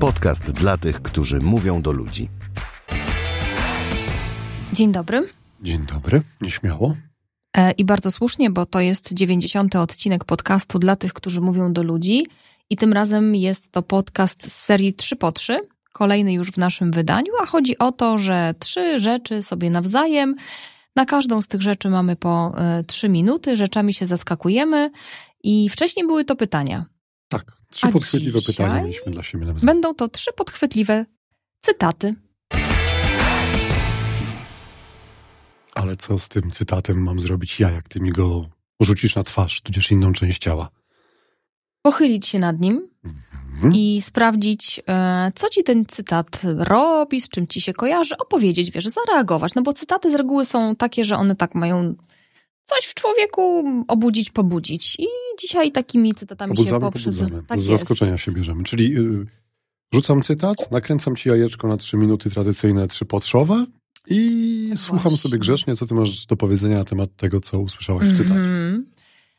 Podcast dla tych, którzy mówią do ludzi. Dzień dobry. Dzień dobry, nieśmiało. E, I bardzo słusznie, bo to jest 90. odcinek podcastu dla tych, którzy mówią do ludzi. I tym razem jest to podcast z serii 3 po 3, kolejny już w naszym wydaniu, a chodzi o to, że trzy rzeczy sobie nawzajem. Na każdą z tych rzeczy mamy po e, trzy minuty, rzeczami się zaskakujemy. I wcześniej były to pytania. Tak, trzy A podchwytliwe pytania mieliśmy dla siebie nawzajem. Będą to trzy podchwytliwe cytaty. Ale co z tym cytatem mam zrobić ja, jak ty mi go rzucisz na twarz, tudzież inną część ciała? Pochylić się nad nim, Mhm. i sprawdzić, e, co ci ten cytat robi, z czym ci się kojarzy, opowiedzieć, wiesz, zareagować. No bo cytaty z reguły są takie, że one tak mają coś w człowieku obudzić, pobudzić. I dzisiaj takimi cytatami Obudzamy, się poprzez... pobudzamy. Tak Z jest. zaskoczenia się bierzemy. Czyli y, rzucam cytat, nakręcam ci jajeczko na trzy minuty tradycyjne, trzy potrzowe i słucham Właśnie. sobie grzecznie, co ty masz do powiedzenia na temat tego, co usłyszałaś w cytacie. Mhm.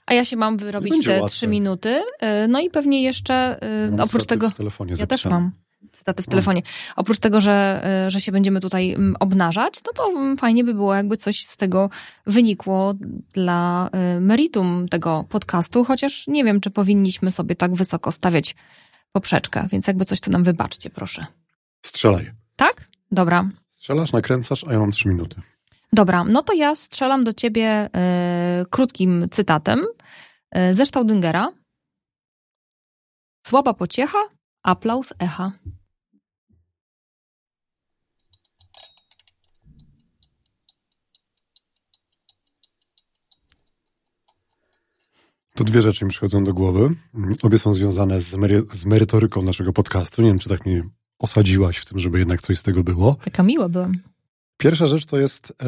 A ja się mam wyrobić te łatwe. trzy minuty. y, No i pewnie jeszcze y, Mam oprócz tego... w telefonie Ja też zapisane. mam cytaty w telefonie. Oprócz tego, że, y, że się będziemy tutaj mm, obnażać, no to mm, fajnie by było, jakby coś z tego wynikło dla y, meritum tego podcastu, chociaż nie wiem, czy powinniśmy sobie tak wysoko stawiać poprzeczkę, więc jakby coś to nam wybaczcie, proszę. Strzelaj. Tak? Dobra. Strzelasz, nakręcasz, a ja mam trzy minuty. Dobra, no to ja strzelam do ciebie y, krótkim cytatem y, ze Staudingera. Słaba pociecha, aplauz echa. To dwie rzeczy mi przychodzą do głowy. Obie są związane z, mery- z merytoryką naszego podcastu. Nie wiem, czy tak mnie osadziłaś w tym, żeby jednak coś z tego było. Taka miła byłam. Pierwsza rzecz to jest, e,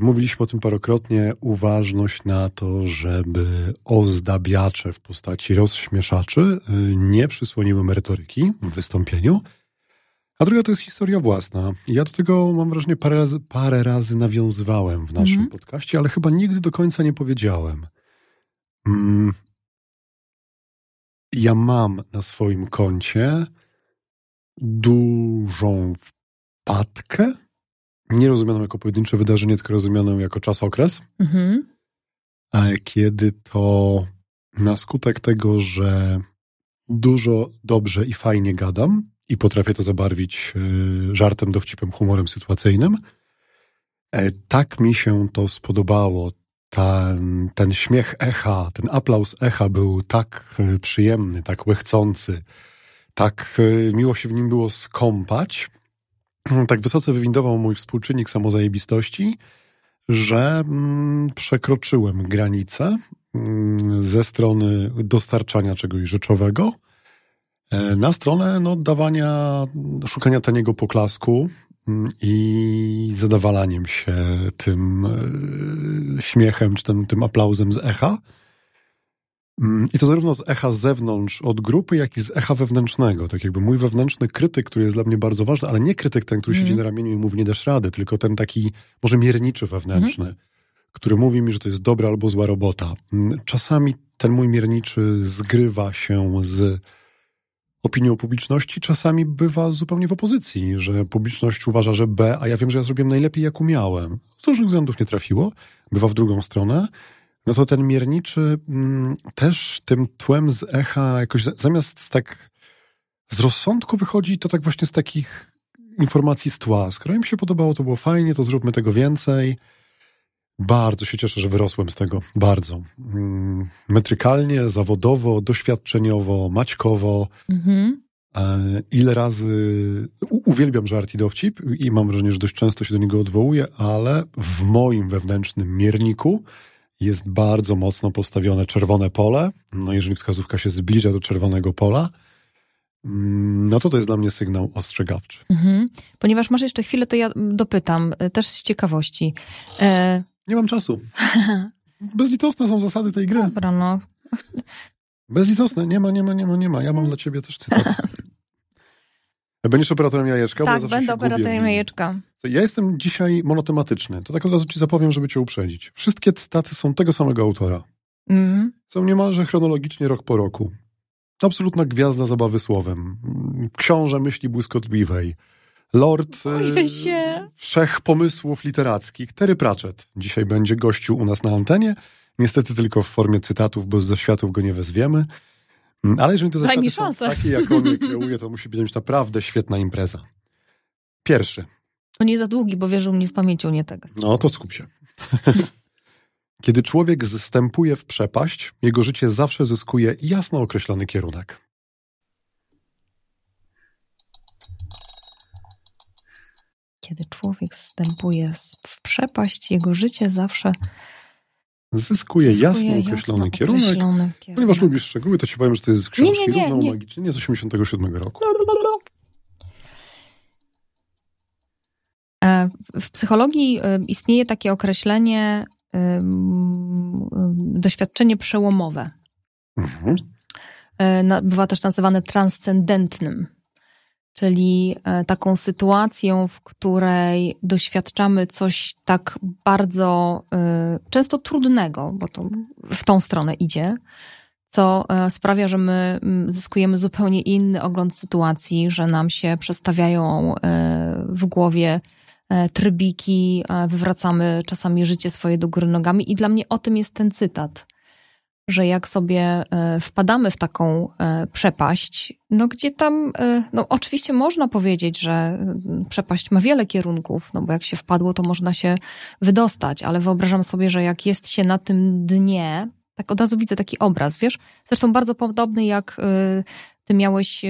mówiliśmy o tym parokrotnie, uważność na to, żeby ozdabiacze w postaci rozśmieszaczy e, nie przysłoniły merytoryki w wystąpieniu. A druga to jest historia własna. Ja do tego, mam wrażenie, parę razy, parę razy nawiązywałem w naszym Mhm. podcaście, ale chyba nigdy do końca nie powiedziałem. Mm. Ja mam na swoim koncie dużą wpadkę, nie rozumianą jako pojedyncze wydarzenie, tylko rozumianą jako czas, okres, Mhm. a kiedy to na skutek tego, że dużo dobrze i fajnie gadam i potrafię to zabarwić y, żartem, dowcipem, humorem sytuacyjnym, e, tak mi się to spodobało. Ten, ten śmiech echa, ten aplauz echa był tak y, przyjemny, tak łechcący, tak miło się w nim było skąpać, tak wysoce wywindował mój współczynnik samozajebistości, że mm, przekroczyłem granicę mm, ze strony dostarczania czegoś rzeczowego e, na stronę no, dawania, szukania taniego poklasku mm, i zadawalaniem się tym e, śmiechem czy tym, tym aplauzem z echa. Mm, I to zarówno z echa z zewnątrz od grupy, jak i z echa wewnętrznego. Tak jakby mój wewnętrzny krytyk, który jest dla mnie bardzo ważny, ale nie krytyk ten, który Mhm. siedzi na ramieniu i mówi nie dasz rady, tylko ten taki może mierniczy wewnętrzny, który mówi mi, że to jest dobra albo zła robota. Mm, Czasami ten mój mierniczy zgrywa się z opinią publiczności, czasami bywa zupełnie w opozycji, że publiczność uważa, że B, a ja wiem, że ja zrobiłem najlepiej, jak umiałem. Z różnych względów nie trafiło, bywa w drugą stronę. No to ten mierniczy mm, też tym tłem z echa jakoś za- zamiast tak z rozsądku wychodzi, to tak właśnie z takich informacji z tła. Skoro im się podobało, to było fajnie, to zróbmy tego więcej. Bardzo się cieszę, że wyrosłem z tego. Bardzo. Mm, Metrykalnie, zawodowo, doświadczeniowo, maćkowo. Mhm. E, Ile razy u- uwielbiam żart i dowcip i mam wrażenie, że dość często się do niego odwołuję, ale w moim wewnętrznym mierniku jest bardzo mocno postawione czerwone pole. No jeżeli wskazówka się zbliża do czerwonego pola, mm, no to to jest dla mnie sygnał ostrzegawczy. Mhm. Ponieważ masz jeszcze chwilę, to ja dopytam, y, też z ciekawości. E, Nie mam czasu. Bezlitosne są zasady tej gry. dobra, no. Bezlitosne. Nie ma, nie ma, nie ma, nie ma. Ja mam dla ciebie też cytat. Będziesz operatorem jajeczka? bo ja tak, będę gubię operatorem jajeczka. Ja jestem dzisiaj monotematyczny. To tak od razu ci zapowiem, żeby cię uprzedzić. Wszystkie cytaty są tego samego autora. Mhm. Są niemalże chronologicznie rok po roku. Absolutna gwiazda zabawy słowem. książę myśli błyskotliwej, lord się. wszech pomysłów literackich, Terry Pratchett. Dzisiaj będzie gościu u nas na antenie. Niestety tylko w formie cytatów, bo ze światów go nie wezwiemy. Mm, Ale jeżeli mi zaświaty są takie, jak on je kreuje, to musi być naprawdę świetna impreza. Pierwszy. To nie za długi, bo wierzył mnie z pamięcią, nie tego. No to skup się. Kiedy człowiek zstępuje w przepaść, jego życie zawsze zyskuje jasno określony kierunek. Kiedy człowiek wstępuje w przepaść, jego życie zawsze Zyskuje, zyskuje jasno określony kierunek. określony kierunek. Ponieważ lubisz szczegóły, to ci powiem, że to jest z Nie, nie, książki nie, Równo nie. magicznie z 87 roku. E, W psychologii e, istnieje takie określenie em, doświadczenie przełomowe. Mhm. E, Bywa też nazywane transcendentnym, czyli e, taką sytuacją, w której doświadczamy coś tak bardzo e, często trudnego, bo to w tą stronę idzie, co e, sprawia, że my zyskujemy zupełnie inny ogląd sytuacji, że nam się przestawiają w głowie trybiki, wywracamy czasami życie swoje do góry nogami. I dla mnie o tym jest ten cytat że jak sobie e, wpadamy w taką e, przepaść, no gdzie tam, e, no oczywiście można powiedzieć, że mm, przepaść ma wiele kierunków, no bo jak się wpadło, to można się wydostać, ale wyobrażam sobie, że jak jest się na tym dnie, tak od razu widzę taki obraz, wiesz? Zresztą bardzo podobny jak ty miałeś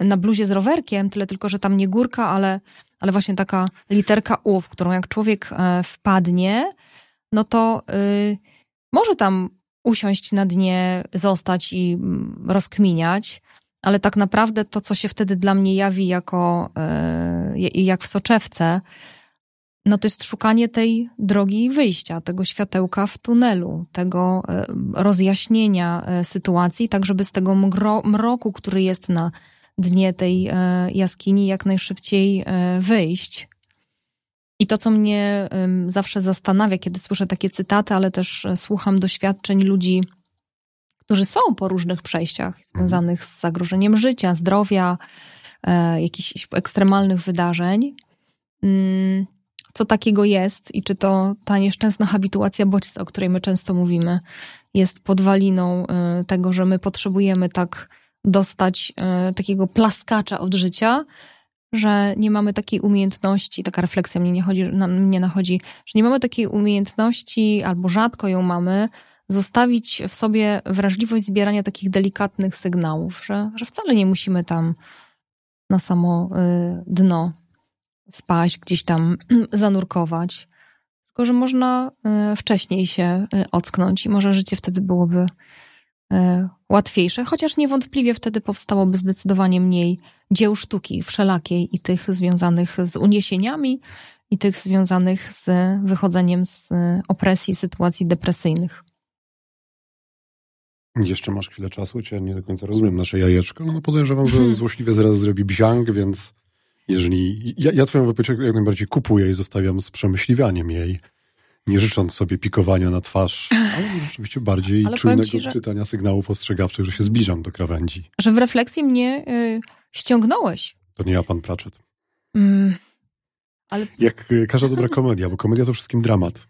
na bluzie z rowerkiem, tyle tylko, że tam nie górka, ale, ale właśnie taka literka U, w którą jak człowiek wpadnie, no to y, może tam usiąść na dnie, zostać i mm, rozkminiać, ale tak naprawdę to, co się wtedy dla mnie jawi jako e, jak w soczewce, no to jest szukanie tej drogi wyjścia, tego światełka w tunelu, tego e, rozjaśnienia e, sytuacji, tak żeby z tego mroku, który jest na dnie tej jaskini, jak najszybciej wyjść. I to, co mnie zawsze zastanawia, kiedy słyszę takie cytaty, ale też e, słucham doświadczeń ludzi, którzy są po różnych przejściach związanych z zagrożeniem życia, zdrowia, e, jakichś ekstremalnych wydarzeń. Mm, Co takiego jest i czy to ta nieszczęsna habituacja bodźca, o której my często mówimy, jest podwaliną e, tego, że my potrzebujemy tak dostać takiego plaskacza od życia, że nie mamy takiej umiejętności, taka refleksja mnie, nie chodzi, na, mnie nachodzi, że nie mamy takiej umiejętności, albo rzadko ją mamy, zostawić w sobie wrażliwość zbierania takich delikatnych sygnałów, że, że wcale nie musimy tam na samo y, dno spaść, gdzieś tam zanurkować, tylko że można y, wcześniej się y, ocknąć i może życie wtedy byłoby łatwiejsze, chociaż niewątpliwie wtedy powstałoby zdecydowanie mniej dzieł sztuki wszelakiej i tych związanych z uniesieniami, i tych związanych z wychodzeniem z y, opresji, sytuacji depresyjnych. Jeszcze masz chwilę czasu, cię nie do końca rozumiem, nasze jajeczko. No podejrzewam, że złośliwie zaraz zrobi bziang, więc jeżeli... Ja, ja twoją wypowiedź jak najbardziej kupuję i zostawiam z przemyśliwaniem jej, nie życząc sobie pikowania na twarz, ale rzeczywiście bardziej Ale czujnego ci, że- czytania sygnałów ostrzegawczych, że się zbliżam do krawędzi. Że w refleksji mnie y, ściągnąłeś. To nie ja, pan Pratchett. Mm, ale Jak y, każda dobra komedia, bo komedia to wszystkim dramat.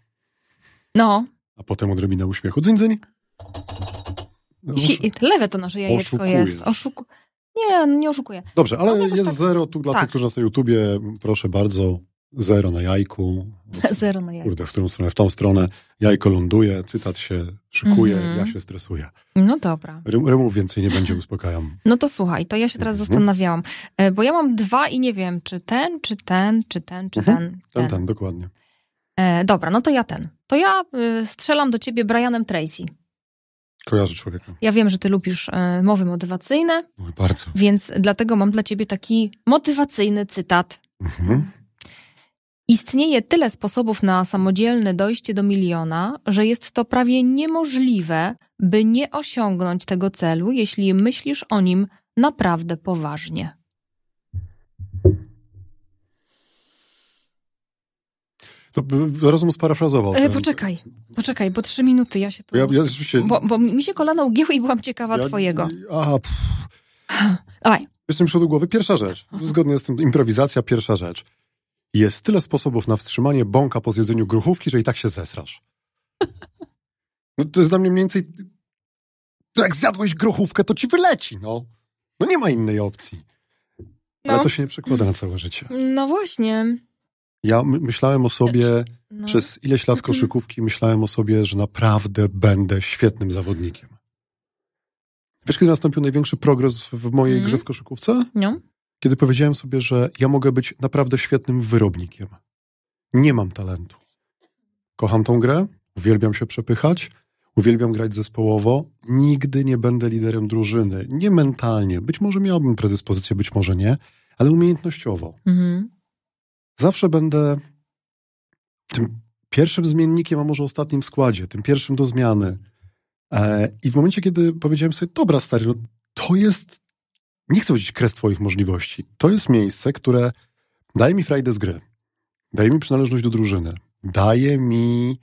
no, A potem odrobina uśmiechu. Dzyń, dzyń. No, lewe to nasze jajeczko Oszukujesz. jest. Oszuku... Nie, nie oszukuję. Dobrze, ale No, jest tak- zero tu dla tak. tych, którzy nas na YouTubie. Proszę bardzo, zero na jajku. Zero na jajko. Kurde, w którą stronę? W tą stronę. Jajko ląduje, cytat się szykuje, Mhm. ja się stresuję. No dobra. Rym, rymów więcej nie będzie, uspokajam. No to słuchaj, to ja się teraz Mhm. zastanawiałam, e, bo ja mam dwa i nie wiem, czy ten, czy ten, czy ten, czy Mhm. ten. Ten, ten, dokładnie. E, dobra, no to ja ten. To ja y, strzelam do ciebie Brianem Tracy. Kojarzę człowieka. Ja wiem, że ty lubisz e, mowy motywacyjne, Oj, bardzo. więc dlatego mam dla ciebie taki motywacyjny cytat. Mhm. Istnieje tyle sposobów na samodzielne dojście do miliona, że jest to prawie niemożliwe, by nie osiągnąć tego celu, jeśli myślisz o nim naprawdę poważnie. To rozum sparafrazował. E, poczekaj, poczekaj, bo trzy minuty ja się tu... Ja, ja rzeczywiście... Bo, bo mi się kolana ugięły i byłam ciekawa ja, twojego. Aha, pff, Dawaj. Przyszło do głowy? Pierwsza rzecz. Zgodnie z tym, improwizacja, pierwsza rzecz. Jest tyle sposobów na wstrzymanie bąka po zjedzeniu gruchówki, że i tak się zesrasz. No to jest dla mnie mniej więcej... Jak zjadłeś gruchówkę, to ci wyleci, no. No nie ma innej opcji. Ale No. to się nie przekłada na całe życie. No właśnie. Ja my, myślałem o sobie No. przez ileś lat koszykówki, myślałem o sobie, że naprawdę będę świetnym zawodnikiem. Wiesz, kiedy nastąpił największy progres w mojej Mhm. grze w koszykówce? No. Kiedy powiedziałem sobie, że ja mogę być naprawdę świetnym wyrobnikiem. Nie mam talentu. Kocham tą grę, uwielbiam się przepychać, uwielbiam grać zespołowo. Nigdy nie będę liderem drużyny. Nie mentalnie. Być może miałbym predyspozycję, być może nie, ale umiejętnościowo. Mhm. Zawsze będę tym pierwszym zmiennikiem, a może ostatnim w składzie, tym pierwszym do zmiany. E, I w momencie, kiedy powiedziałem sobie, dobra stary, no to jest, nie chcę powiedzieć kres twoich możliwości, to jest miejsce, które daje mi frajdę z gry, daje mi przynależność do drużyny, daje mi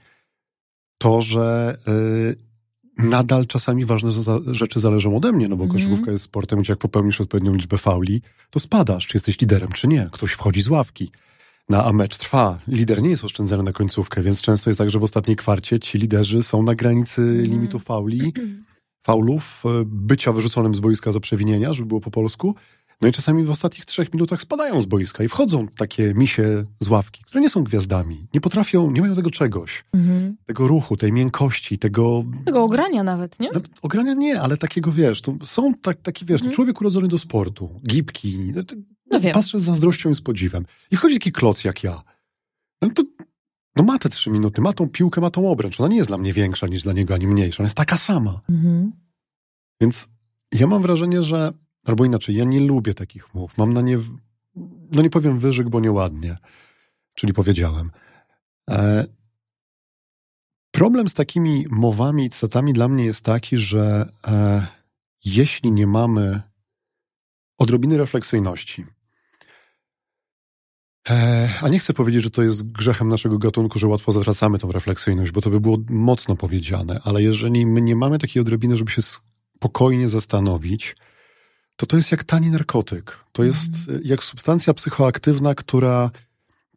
to, że y, nadal czasami ważne za, rzeczy zależą ode mnie, no bo Mhm. koszykówka jest sportem, gdzie jak popełnisz odpowiednią liczbę fauli, to spadasz, czy jesteś liderem, czy nie. Ktoś wchodzi z ławki. Na, a mecz trwa. Lider nie jest oszczędzany na końcówkę, więc często jest tak, że w ostatniej kwarcie ci liderzy są na granicy Mhm. limitu fauli, faulów, e, bycia wyrzuconym z boiska za przewinienia, żeby było po polsku. No i czasami w ostatnich trzech minutach spadają z boiska i wchodzą takie misie z ławki, które nie są gwiazdami. Nie potrafią, nie mają tego czegoś. Mhm. Tego ruchu, tej miękkości, tego... Tego ogrania nawet, nie? No, ogrania nie, ale takiego, wiesz, są tak, taki, wiesz, Mhm. człowiek urodzony do sportu, gibki, no, No patrzę z zazdrością i z podziwem. I wchodzi taki kloc jak ja. No to, no ma te trzy minuty, ma tą piłkę, ma tą obręcz. Ona nie jest dla mnie większa niż dla niego, ani mniejsza. Ona jest taka sama. Mhm. Więc ja mam wrażenie, że, albo inaczej, ja nie lubię takich mów. Mam na nie, no nie powiem wyżyk, bo nieładnie. Czyli powiedziałem. E, problem z takimi mowami i cytatami dla mnie jest taki, że e, jeśli nie mamy odrobiny refleksyjności, a nie chcę powiedzieć, że to jest grzechem naszego gatunku, że łatwo zatracamy tą refleksyjność, bo to by było mocno powiedziane, ale jeżeli my nie mamy takiej odrobiny, żeby się spokojnie zastanowić, to to jest jak tani narkotyk. To jest e, jak substancja psychoaktywna, która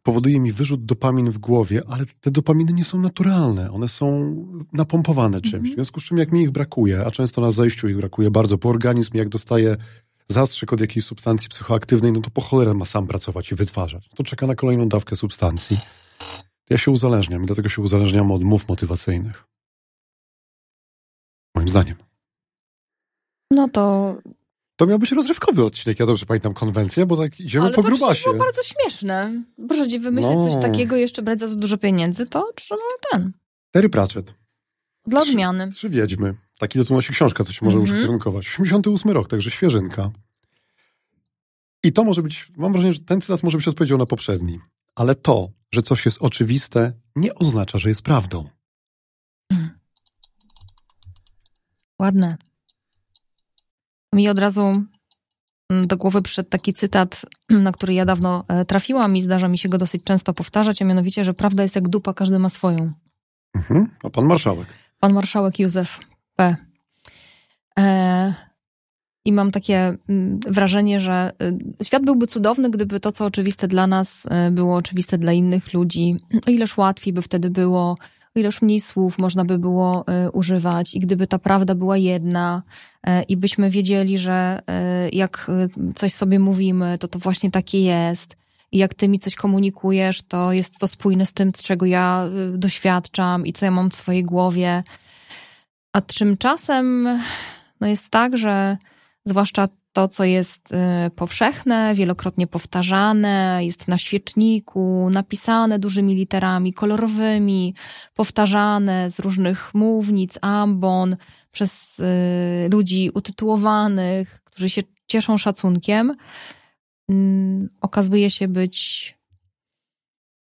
powoduje mi wyrzut dopamin w głowie, ale te dopaminy nie są naturalne. One są napompowane czymś. Mhm. W związku z czym, jak mi ich brakuje, a często na zejściu ich brakuje bardzo, bo organizm, jak dostaje zastrzyk od jakiejś substancji psychoaktywnej, no to po cholerę ma sam pracować i wytwarzać. To czeka na kolejną dawkę substancji. Ja się uzależniam i dlatego się uzależniam od mów motywacyjnych. Moim zdaniem. No to... To miał być rozrywkowy odcinek, ja dobrze pamiętam konwencję, bo tak idziemy Ale po to grubasie. było bardzo śmieszne. Proszę ci wymyślić No. coś takiego, jeszcze brać za to dużo pieniędzy, to trzeba ten. Terry Pratchett. Dla Trzy- odmiany. Trzy Wiedźmy. Taki tytuł nosi książka, to się może Mhm. już ukierunkować. 88 rok, także świeżynka. I to może być, mam wrażenie, że ten cytat może być odpowiedzią na poprzedni. Ale to, że coś jest oczywiste, nie oznacza, że jest prawdą. Ładne. Mi od razu mm, do głowy przyszedł taki cytat, na który ja dawno e, trafiłam i zdarza mi się go dosyć często powtarzać, a mianowicie, że prawda jest jak dupa, każdy ma swoją. Mhm. A pan marszałek. Pan marszałek Józef E, I mam takie mm, wrażenie, że y, świat byłby cudowny, gdyby to, co oczywiste dla nas, y, było oczywiste dla innych ludzi. O ileż łatwiej by wtedy było, o ileż mniej słów można by było y, używać, i gdyby ta prawda była jedna, i byśmy wiedzieli, że jak coś sobie mówimy, to to właśnie takie jest. I jak ty mi coś komunikujesz, to jest to spójne z tym, z czego ja doświadczam i co ja mam w swojej głowie. A tymczasem no jest tak, że zwłaszcza to, co jest y, powszechne, wielokrotnie powtarzane, jest na świeczniku, napisane dużymi literami kolorowymi, powtarzane z różnych mównic, ambon, przez y, ludzi utytułowanych, którzy się cieszą szacunkiem, mm, okazuje się być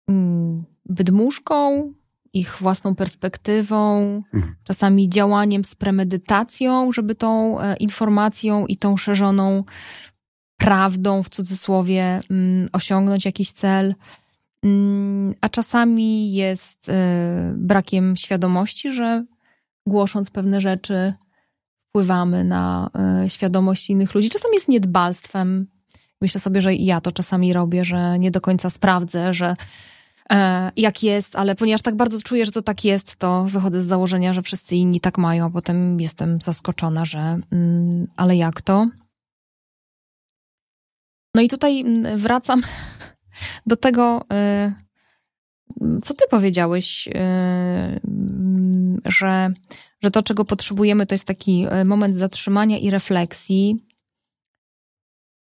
mm, wydmuszką, ich własną perspektywą, Mhm. czasami działaniem z premedytacją, żeby tą e, informacją i tą szerzoną prawdą, w cudzysłowie, mm, osiągnąć jakiś cel. Mm, A czasami jest e, brakiem świadomości, że głosząc pewne rzeczy, wpływamy na e, świadomość innych ludzi. Czasem jest niedbalstwem. Myślę sobie, że ja to czasami robię, że nie do końca sprawdzę, że jak jest, ale ponieważ tak bardzo czuję, że to tak jest, to wychodzę z założenia, że wszyscy inni tak mają, a potem jestem zaskoczona, że mm, ale jak to? No i tutaj mm, wracam do tego, y, co ty powiedziałeś, y, że, że to, czego potrzebujemy, to jest taki y, moment zatrzymania i refleksji,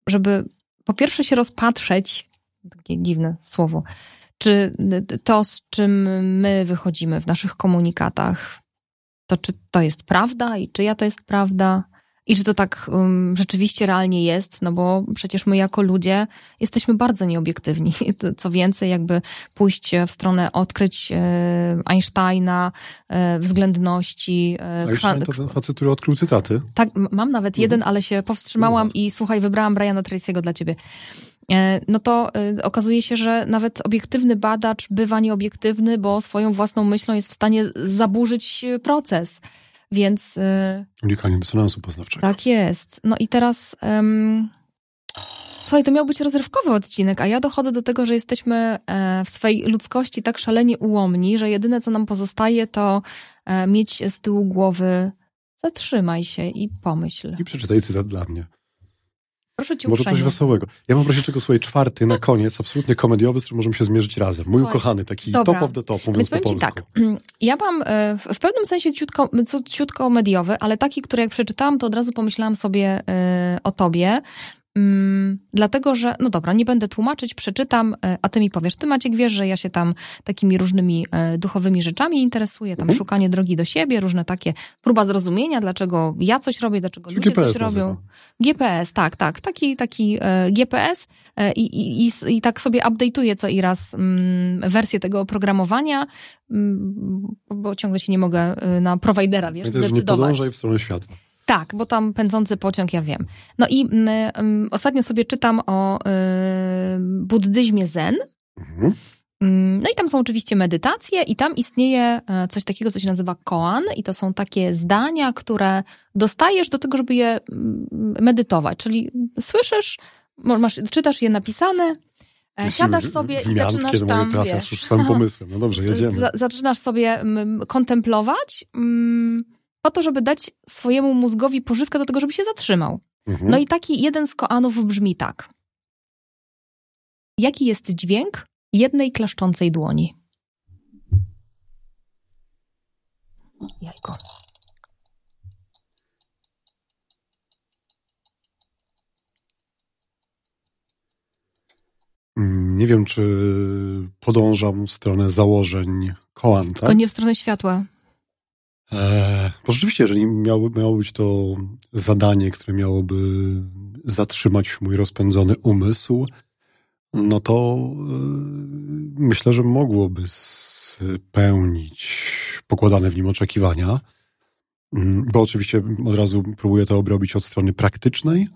żeby po pierwsze się rozpatrzeć, takie dziwne słowo, czy to, z czym my wychodzimy w naszych komunikatach, to czy to jest prawda i czyja to jest prawda, i czy to tak um, rzeczywiście realnie jest, no bo przecież my jako ludzie jesteśmy bardzo nieobiektywni. Co więcej, jakby pójść w stronę odkryć e, Einsteina, e, względności. E, Einstein to ten facet, który odkrył cytaty. Tak, mam nawet mhm. jeden, ale się powstrzymałam mhm. i słuchaj, wybrałam Briana Tracy'ego dla ciebie no to e, okazuje się, że nawet obiektywny badacz bywa nieobiektywny, bo swoją własną myślą jest w stanie zaburzyć proces. Więc. Unikanie dysonansu poznawczego. Tak jest. No i teraz. Um, słuchaj, to miał być rozrywkowy odcinek, a ja dochodzę do tego, że jesteśmy e, w swej ludzkości tak szalenie ułomni, że jedyne, co nam pozostaje, to e, mieć z tyłu głowy zatrzymaj się i pomyśl. I przeczytaj cytat dla mnie. Proszę cię Może coś wesołego. Ja mam wrażenie czego, słuchaj, czwarty na koniec, absolutnie komediowy, z którym możemy się zmierzyć razem. Mój Słuchaj, ukochany, taki dobra. top of the top, mówiąc Więc po polsku. tak, ja mam e, w pewnym sensie ciutko, ciutko mediowy, ale taki, który jak przeczytałam, to od razu pomyślałam sobie e, o tobie, dlatego, że, no dobra, nie będę tłumaczyć, przeczytam, e, a ty mi powiesz. Ty, Maciek, wiesz, że ja się tam takimi różnymi e, duchowymi rzeczami interesuję, tam mhm. szukanie drogi do siebie, różne takie, próba zrozumienia, dlaczego ja coś robię, dlaczego ludzie GPS coś robią. Nazywa. GPS, tak, tak, taki, taki e, GPS i, i, i, i tak sobie update'uję co i raz mm, wersję tego oprogramowania, mm, bo ciągle się nie mogę na prowajdera, wiesz, Pamiętaj, zdecydować. nie podążaj w stronę światła. Tak, bo tam pędzący pociąg, ja wiem. No i y, ostatnio sobie czytam o y, buddyzmie zen. Mhm. Mm, no i tam są oczywiście medytacje i tam istnieje e, coś takiego, co się nazywa koan i to są takie zdania, które dostajesz do tego, żeby je medytować. Czyli słyszysz, masz, czytasz je napisane, e, siadasz sobie i zaczynasz kiedy tam, wiesz, samym pomysłem. No dobrze, jedziemy. zaczynasz sobie kontemplować po to, żeby dać swojemu mózgowi pożywkę do tego, żeby się zatrzymał. Mhm. No i taki jeden z koanów brzmi tak. Jaki jest dźwięk jednej klaszczącej dłoni? Jajko. Mm, nie wiem, czy podążam w stronę założeń koan, tak? Tylko nie w stronę światła. E, bo rzeczywiście, jeżeli miało, miało być to zadanie, które miałoby zatrzymać mój rozpędzony umysł, no to e, myślę, że mogłoby spełnić pokładane w nim oczekiwania. Mm, bo oczywiście od razu próbuję to obrobić od strony praktycznej,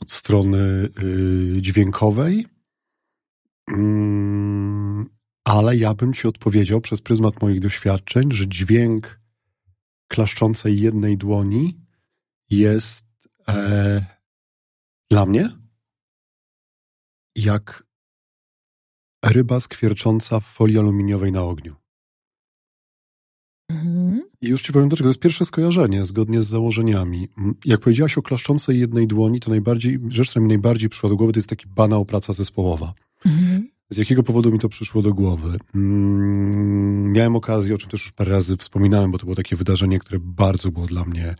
od strony y, dźwiękowej. Mm, ale ja bym ci odpowiedział przez pryzmat moich doświadczeń, że dźwięk klaszczącej jednej dłoni jest e, dla mnie jak ryba skwiercząca w folii aluminiowej na ogniu. Mhm. I już ci powiem dlaczego. To jest pierwsze skojarzenie, zgodnie z założeniami. Jak powiedziałaś o klaszczącej jednej dłoni, to najbardziej, rzecz, która mi najbardziej przyszła do głowy, to jest taki banał praca zespołowa. Z jakiego powodu mi to przyszło do głowy? Mm, miałem okazję, o czym też już parę razy wspominałem, bo to było takie wydarzenie, które bardzo było dla mnie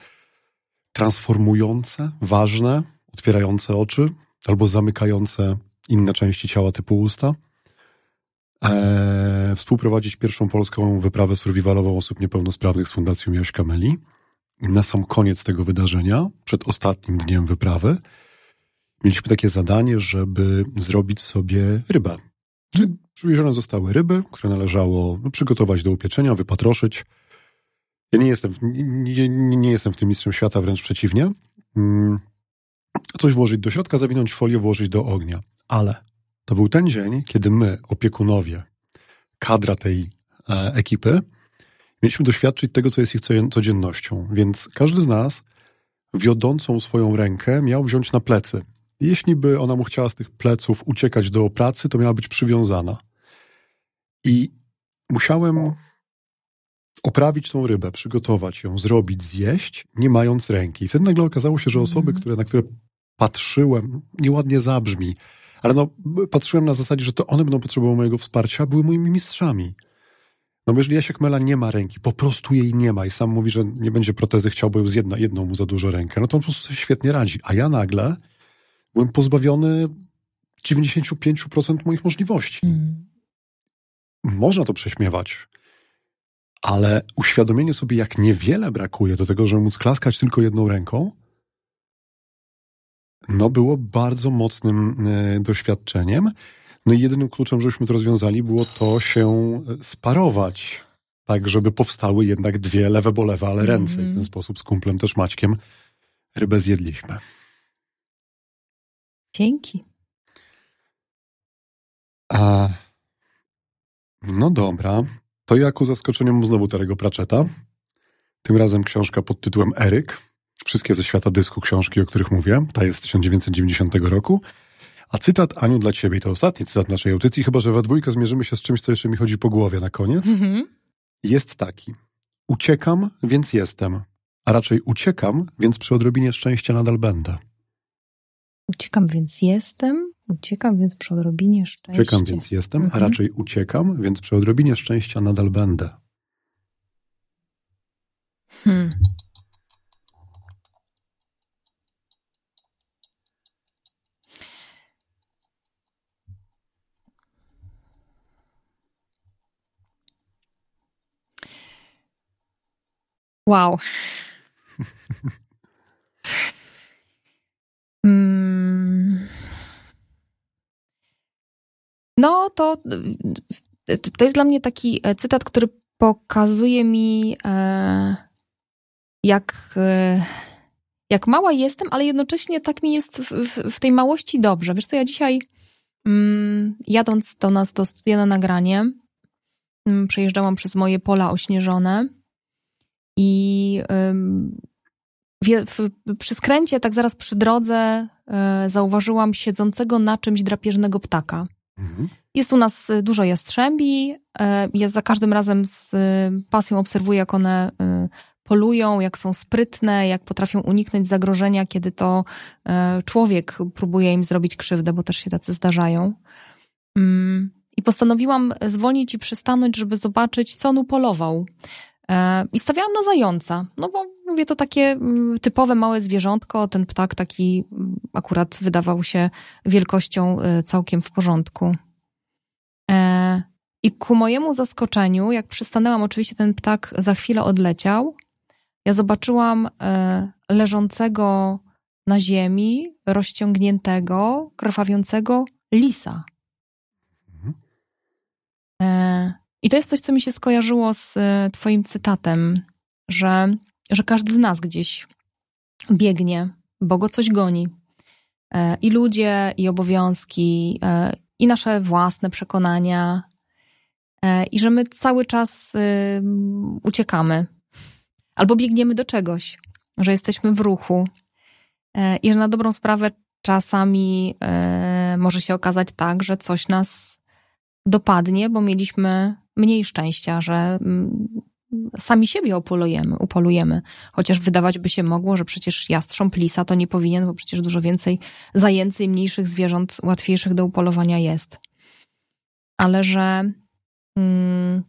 transformujące, ważne, otwierające oczy albo zamykające inne części ciała typu usta. E, współprowadzić pierwszą polską wyprawę survivalową osób niepełnosprawnych z Fundacją Jaś Kameli. Na sam koniec tego wydarzenia, przed ostatnim dniem wyprawy, mieliśmy takie zadanie, żeby zrobić sobie rybę przywiezione zostały ryby, które należało no, przygotować do upieczenia, wypatroszyć. Ja nie jestem, nie, nie jestem w tym mistrzem świata, wręcz przeciwnie. Mm, coś włożyć do środka, zawinąć folię, włożyć do ognia. Ale to był ten dzień, kiedy my, opiekunowie, kadra tej e, ekipy, mieliśmy doświadczyć tego, co jest ich codziennością. Więc każdy z nas wiodącą swoją rękę miał wziąć na plecy. Jeśli by ona mu chciała z tych pleców uciekać do pracy, to miała być przywiązana. I musiałem oprawić tą rybę, przygotować ją, zrobić, zjeść, nie mając ręki. I wtedy nagle okazało się, że osoby, mm. które, na które patrzyłem, nieładnie zabrzmi, ale no, patrzyłem na zasadzie, że to one będą potrzebowały mojego wsparcia, były moimi mistrzami. No bo jeżeli Jasiek Mela nie ma ręki, po prostu jej nie ma i sam mówi, że nie będzie protezy, chciałby z jedna, jedną mu za dużo rękę, no to on po prostu sobie świetnie radzi. A ja nagle byłem pozbawiony 95% moich możliwości. Mm. Można to prześmiewać, ale uświadomienie sobie, jak niewiele brakuje do tego, żeby móc klaskać tylko jedną ręką, no było bardzo mocnym y, doświadczeniem. No i jedynym kluczem, żebyśmy to rozwiązali, było to się sparować, tak żeby powstały jednak dwie lewe bo lewe, ale ręce. Mm. I w ten mhm. sposób z kumplem też Maćkiem rybę zjedliśmy. Dzięki. A, no dobra. To ja ku zaskoczeniu mam znowu Terego Pratchetta. Tym razem książka pod tytułem Eryk. Wszystkie ze świata dysku książki, o których mówię. Ta jest z 1990 roku. A cytat, Aniu, dla ciebie, to ostatni cytat naszej audycji, chyba że we dwójkę zmierzymy się z czymś, co jeszcze mi chodzi po głowie na koniec. Mm-hmm. Jest taki. Uciekam, więc jestem. A raczej uciekam, więc przy odrobinie szczęścia nadal będę. Uciekam, więc jestem. Uciekam, więc przy odrobinie szczęścia. Uciekam, więc jestem, mhm. a raczej uciekam, więc przy odrobinie szczęścia nadal będę. Hmm. Wow. mm. No to to jest dla mnie taki e, cytat, który pokazuje mi, e, jak, e, jak mała jestem, ale jednocześnie tak mi jest w, w, w tej małości dobrze. Wiesz co, ja dzisiaj mm, jadąc do nas do studia na nagranie, mm, przejeżdżałam przez moje pola ośnieżone i przy skręcie, tak zaraz przy drodze, zauważyłam siedzącego na czymś drapieżnego ptaka. Mhm. Jest u nas y, dużo jastrzębi. E, ja za każdym razem z y, pasją obserwuję, jak one y, polują, jak są sprytne, jak potrafią uniknąć zagrożenia, kiedy to człowiek próbuje im zrobić krzywdę, bo też się tacy zdarzają. Mm, I postanowiłam zwolnić i przystanąć, żeby zobaczyć, co on upolował. E, I stawiałam na zająca, no bo mówię, to takie mm, typowe małe zwierzątko, ten ptak taki mm, akurat wydawał się wielkością e, całkiem w porządku. E, I ku mojemu zaskoczeniu, jak przystanęłam, oczywiście ten ptak za chwilę odleciał, ja zobaczyłam leżącego na ziemi, rozciągniętego, krwawiącego lisa. Mhm. I to jest coś, co mi się skojarzyło z e, Twoim cytatem, że, że każdy z nas gdzieś biegnie, bo go coś goni. E, I ludzie, i obowiązki, e, i nasze własne przekonania, i że my cały czas uciekamy. Albo biegniemy do czegoś, że jesteśmy w ruchu. I że na dobrą sprawę czasami może się okazać tak, że coś nas dopadnie, bo mieliśmy mniej szczęścia, że mm, sami siebie opolujemy, upolujemy. Chociaż wydawać by się mogło, że przecież jastrząb lisa to nie powinien, bo przecież dużo więcej zajęcy i mniejszych zwierząt łatwiejszych do upolowania jest. Ale że mm,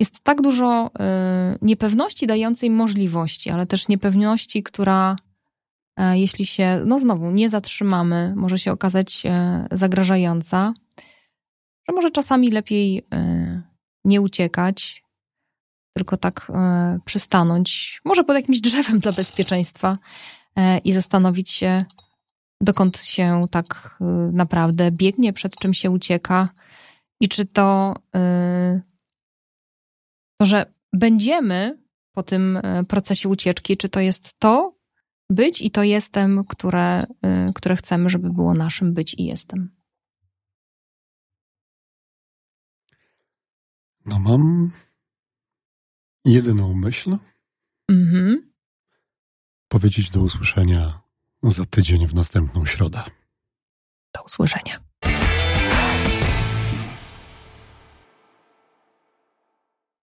jest tak dużo y, niepewności dającej możliwości, ale też niepewności, która e, jeśli się, no znowu, nie zatrzymamy, może się okazać e, zagrażająca, że może czasami lepiej e, nie uciekać, tylko tak e, przystanąć, może pod jakimś drzewem dla bezpieczeństwa e, i zastanowić się, dokąd się tak naprawdę biegnie, przed czym się ucieka i czy to, to że będziemy po tym procesie ucieczki, czy to jest to być i to jestem, które, które chcemy, żeby było naszym być i jestem. No mam jedyną myśl. Mhm. Powiedzieć do usłyszenia za tydzień w następną środę. Do usłyszenia.